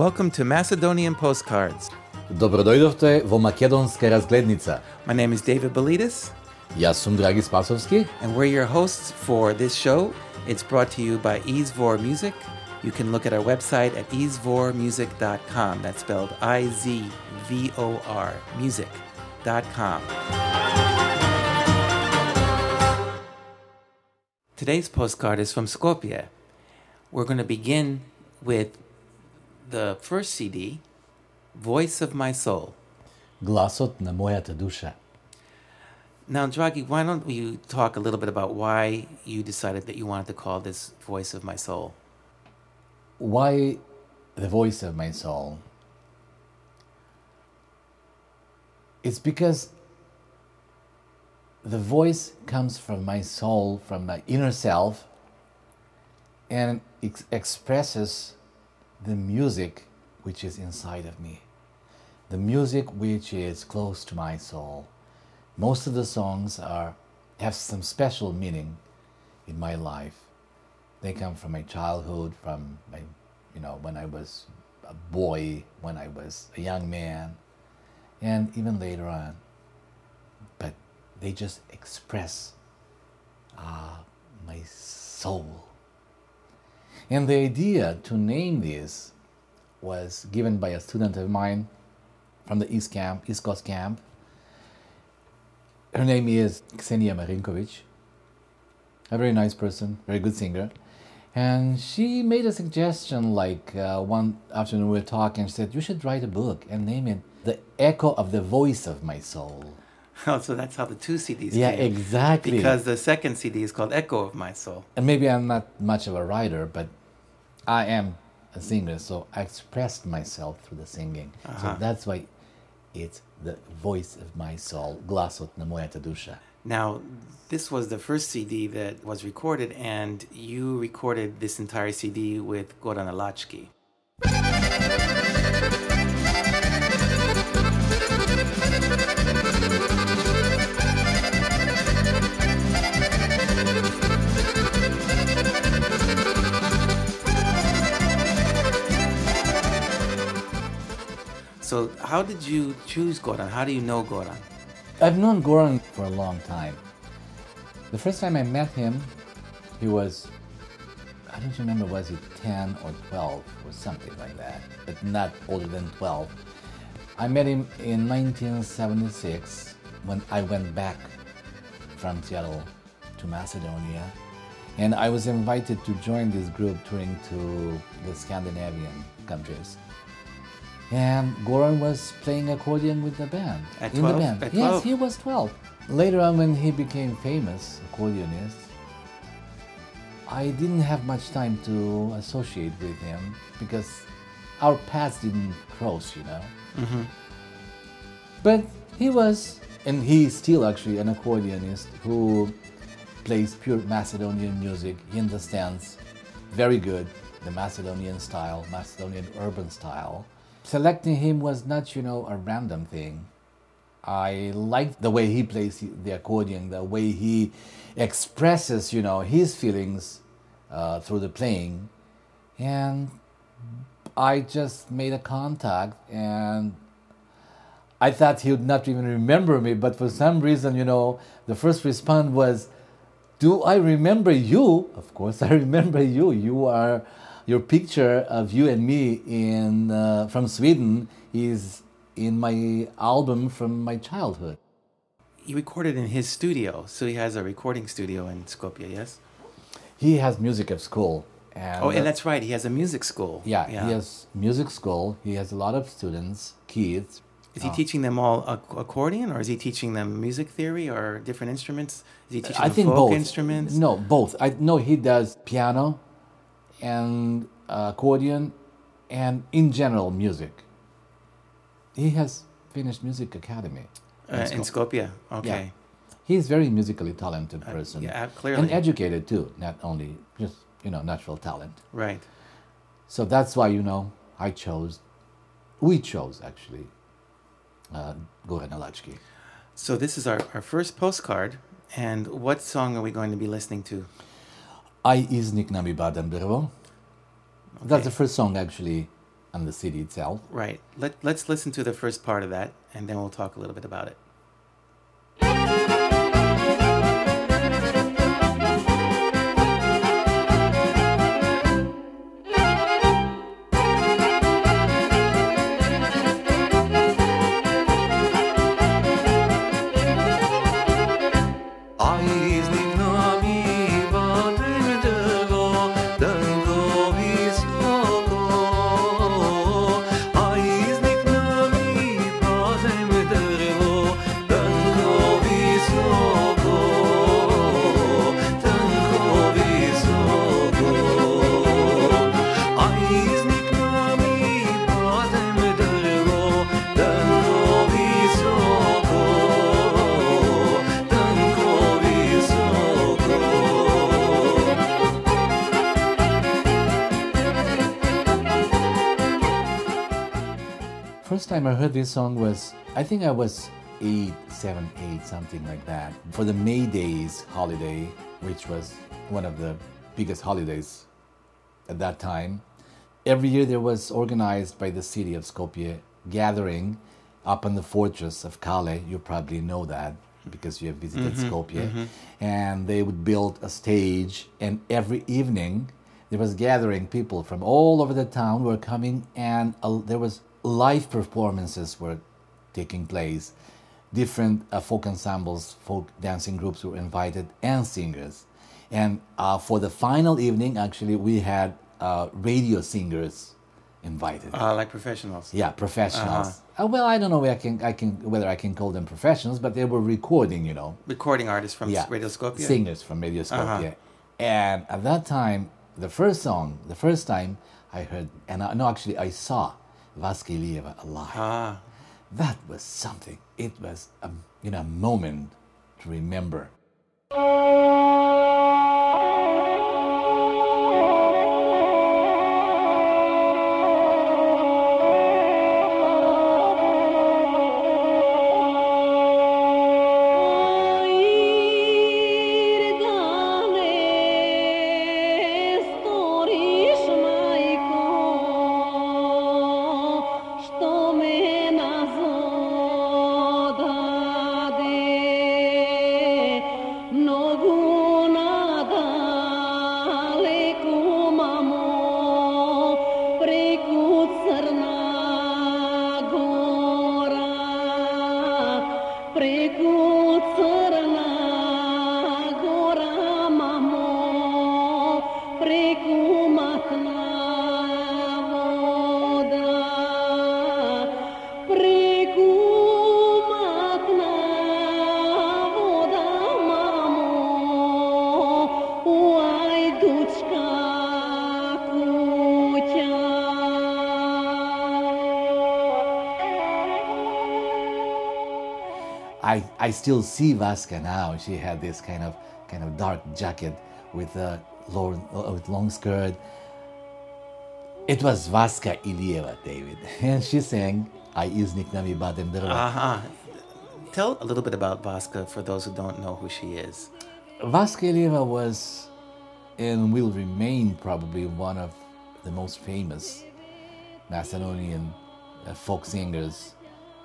Welcome to Macedonian Postcards. Dobrodojdovte vo Makedonska razglednica. My name is David Bilides. Ja sam Dragi Spasovski. And we're your hosts for this show. It's brought to you by Izvor Music. You can look at our website at izvormusic.com. That's spelled I-Z-V-O-R, Music. Today's postcard is from Skopje. We're going to begin with the first CD, Voice of My Soul. Glasot na mojata dusza. Now, Dragi, why don't you talk a little bit about why you decided that you wanted to call this Voice of My Soul? Why the Voice of My Soul? It's because the voice comes from my soul, from my inner self, and it expresses the music which is inside of me, the music which is close to my soul. Most of the songs are have some special meaning in my life. They come from my childhood, from my, you know, when I was a boy, when I was a young man, and even later on. But they just express uh, my soul. And the idea to name this was given by a student of mine from the East Camp, East Coast Camp. Her name is Ksenia Marinkovic, a very nice person, very good singer. And she made a suggestion like uh, one afternoon we were talking, she said, You should write a book and name it the echo of the voice of my soul. Oh, so that's how the two CDs. Yeah, came. exactly. Because the second CD is called Echo of My Soul. And maybe I'm not much of a writer, but I am a singer, so I expressed myself through the singing. Uh-huh. So that's why it's the voice of my soul, glasot na moja dusza. Now, this was the first CD that was recorded, and you recorded this entire CD with Goran Alachki. How did you choose Goran? How do you know Goran? I've known Goran for a long time. The first time I met him, he was, I don't remember, was he 10 or 12 or something like that, but not older than 12. I met him in 1976 when I went back from Seattle to Macedonia. And I was invited to join this group touring to the Scandinavian countries. And Goran was playing accordion with the band. At in 12? the band. At yes, 12? he was 12. Later on, when he became famous accordionist, I didn't have much time to associate with him because our paths didn't cross, you know. Mm-hmm. But he was, and he is still actually an accordionist who plays pure Macedonian music. He understands very good the Macedonian style, Macedonian urban style. Selecting him was not, you know, a random thing. I like the way he plays the accordion, the way he expresses, you know, his feelings uh, through the playing, and I just made a contact, and I thought he would not even remember me, but for some reason, you know, the first response was, "Do I remember you?" Of course, I remember you. You are your picture of you and me in uh, from Sweden is in my album from my childhood. He recorded in his studio, so he has a recording studio in Skopje, yes? He has music at school, and Oh, and that's right. He has a music school. yeah, he has music school. He has a lot of students, kids. Is he teaching them all accordion, or is he teaching them music theory or different instruments? Is he teaching I them think folk both. instruments? No, both. I know he does piano and uh, accordion and in general music. He has finished music academy. Uh, in Skopje. Okay. He's very musically talented person. yeah, clearly. And educated too, not only just, you know, natural talent. Right. So that's why, you know, I chose, we chose actually, uh, Goran Alachki. So this is our, our first postcard. And what song are we going to be listening to? I is nami badem drvo. That's Okay. the first song actually on the CD itself. Right. Let, let's listen to the first part of that, and then we'll talk a little bit about it. First time I heard this song was, I think I was eight, seven, eight, something like that. For the May Days holiday, which was one of the biggest holidays at that time. Every year there was organized by the city of Skopje gathering up on the fortress of Kale. You probably know that because you have visited Skopje. And they would build a stage, and every evening there was gathering people from all over the town were coming, and uh, there was live performances were taking place. Different uh, folk ensembles, folk dancing groups were invited, and singers. And uh, for the final evening, actually, we had uh, radio singers invited. Uh, like professionals. Yeah, professionals. Uh, well, I don't know whether I can, I can, whether I can call them professionals, but they were recording, you know. Recording artists from Yeah, Radio Skopje. Singers from Radio Skopje. Uh-huh. And at that time, the first song, the first time I heard, and I, no, actually, I saw Vaska Ilieva alive. Ah, That was something. It was a, you know, a moment to remember. I, still see Vaska now. She had this kind of kind of dark jacket with a long, with long skirt. It was Vaska Ilieva, David, and she sang "I iznik nami badem drva." aha. Tell a little bit about Vaska for those who don't know who she is. Vaska Ilieva was and will remain probably one of the most famous Macedonian uh, folk singers.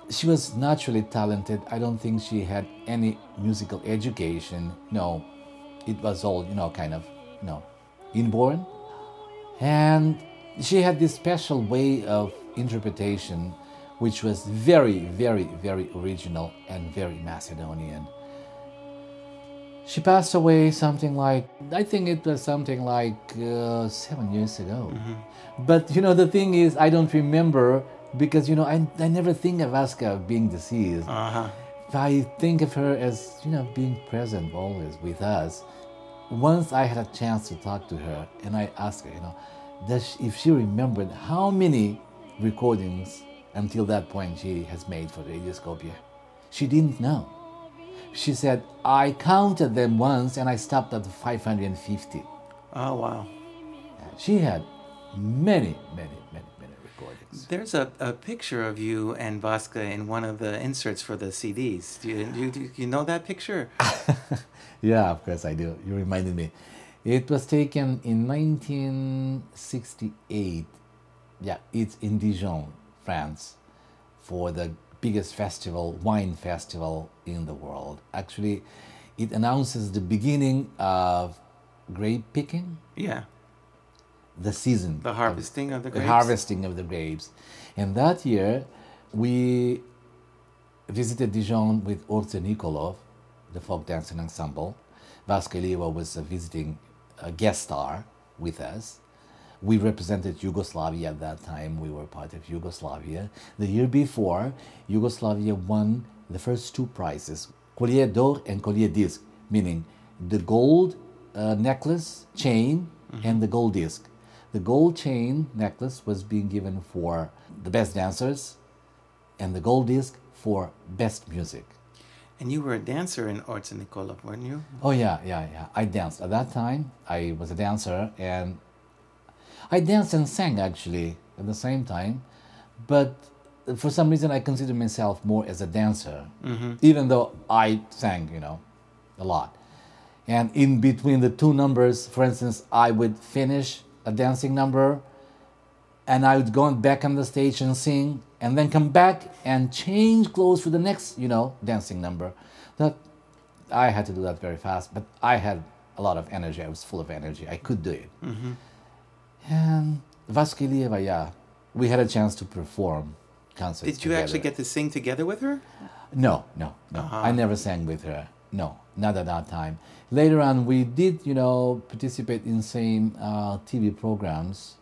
She was naturally talented. I don't think she had any musical education. No, it was all, you know, kind of, you know, inborn. And she had this special way of interpretation, which was very, very, very original and very Macedonian. She passed away something like, I think it was something like uh, seven years ago. But you know, the thing is, I don't remember because, you know, I, I never think of Vaska being deceased. Uh huh. I think of her as, you know, being present always with us. Once I had a chance to talk to her and I asked her, you know, does she, if she remembered how many recordings until that point she has made for Radio Skopje. She didn't know. She said, I counted them once and I stopped at 550. Oh wow. She had many, many, many, many recordings. recordings. There's a, a picture of you and Vaska in one of the inserts for the CDs. Do you, do you, do you know that picture? Yeah, of course I do. You reminded me. It was taken in 1968. Yeah, it's in Dijon, France, for the biggest festival, wine festival in the world. Actually, it announces the beginning of grape picking, Yeah. The season, The harvesting of the the grapes. harvesting of the grapes. And that year, we visited Dijon with Orce Nikolov, the folk dancing ensemble. Vaska was a visiting uh, guest star with us. We represented Yugoslavia at that time. We were part of Yugoslavia. The year before, Yugoslavia won the first two prizes, Collier d'Or and Collier disc, meaning the gold uh, necklace, chain, and the gold disc. The gold chain necklace was being given for the best dancers, and the gold disc for best music. And you were a dancer in Orce Nikolov, weren't you? Oh yeah, yeah, yeah. I danced at that time. I was a dancer, and I danced and sang actually at the same time. But for some reason, I consider myself more as a dancer, mm-hmm. even though I sang, you know, a lot. And in between the two numbers, for instance, I would finish a dancing number, and I would go back on the stage and sing, and then come back and change clothes for the next, you know, dancing number. That I had to do that very fast, but I had a lot of energy. I was full of energy. I could do it. And Vaska Ilieva, yeah, we had a chance to perform concerts. Did you actually get to sing together with her? No, no, no. Uh-huh. I never sang with her. No, not at that time. Later on, we did, you know, participate in same uh, TV programs,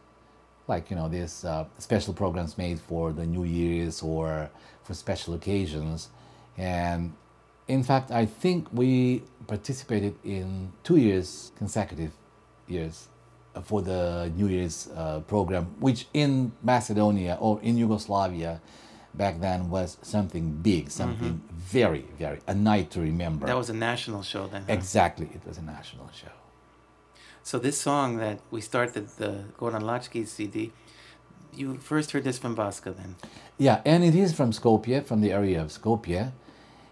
like you know, these uh, special programs made for the New Year's or for special occasions, and in fact, I think we participated in two years consecutive years uh, for the New Year's uh, program, which in Macedonia or in Yugoslavia back then was something big, something mm-hmm. very, very, a night to remember. That was a national show then. huh? exactly, it was a national show. So this song that we started the Goran Alachki CD, you first heard this from Vaska then. Yeah, and it is from Skopje, from the area of Skopje.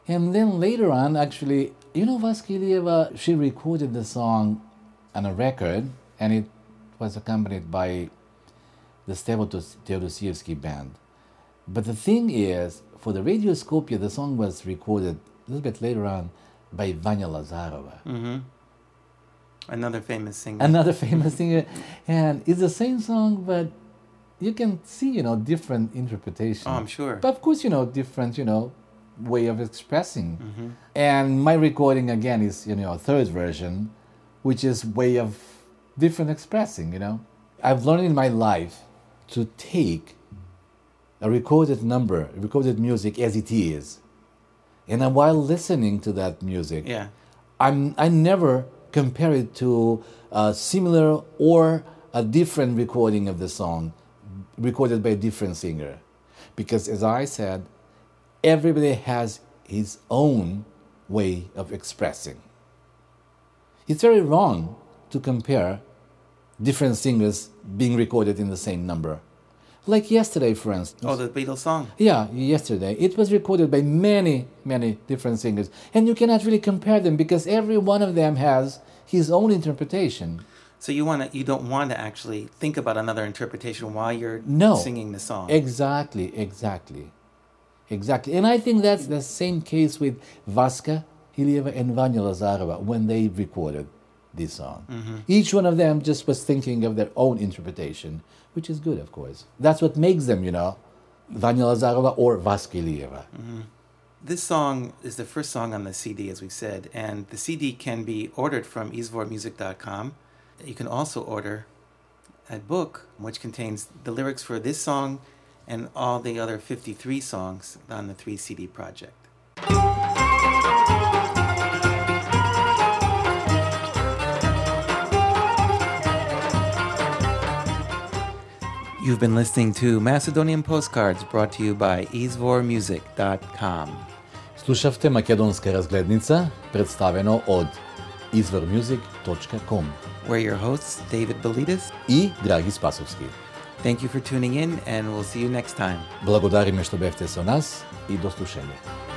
And then later on, actually, you know, Vaska Ilieva, she recorded the song on a record, and it was accompanied by the Stevo Teodosievski band. But the thing is, for the Radio Skopje, the song was recorded a little bit later on by Vanya Lazarova, Mm-hmm. Another famous singer. another famous singer. And it's the same song, but you can see, you know, different interpretations. oh, I'm sure. But of course, you know, different, you know, way of expressing. Mm-hmm. And my recording again is, you know, a third version, which is way of different expressing, you know. I've learned in my life to take a recorded number, recorded music as it is. And while listening to that music, yeah. I'm, I never compare it to a similar or a different recording of the song recorded by a different singer. Because as I said, everybody has his own way of expressing. It's very wrong to compare different singers being recorded in the same number. Like yesterday, for instance. Oh, the Beatles song. Yeah, yesterday. It was recorded by many, many different singers. And you cannot really compare them because every one of them has his own interpretation. So you want to, you don't want to actually think about another interpretation while you're No. singing the song. Exactly, exactly. Exactly. And I think that's the same case with Vaska, Ilieva, and Vanya Lazarova when they recorded this song. Mm-hmm. Each one of them just was thinking of their own interpretation, which is good, of course. That's what makes them, you know, Vanya Lazarova or Vaska Ilieva. Mm-hmm. This song is the first song on the CD, as we said, and the CD can be ordered from izvormusic.com. You can also order a book which contains the lyrics for this song and all the other 53 songs on the 3 CD project. You've been listening to Macedonian Postcards brought to you by izvormusic.com. Слушавте македонска разгледница представено од izvormusic.com. We're your hosts David Bilides и Драги Спасовски. Thank you for tuning in and we'll see you next time. Благодариме што бевте со нас и до слушање.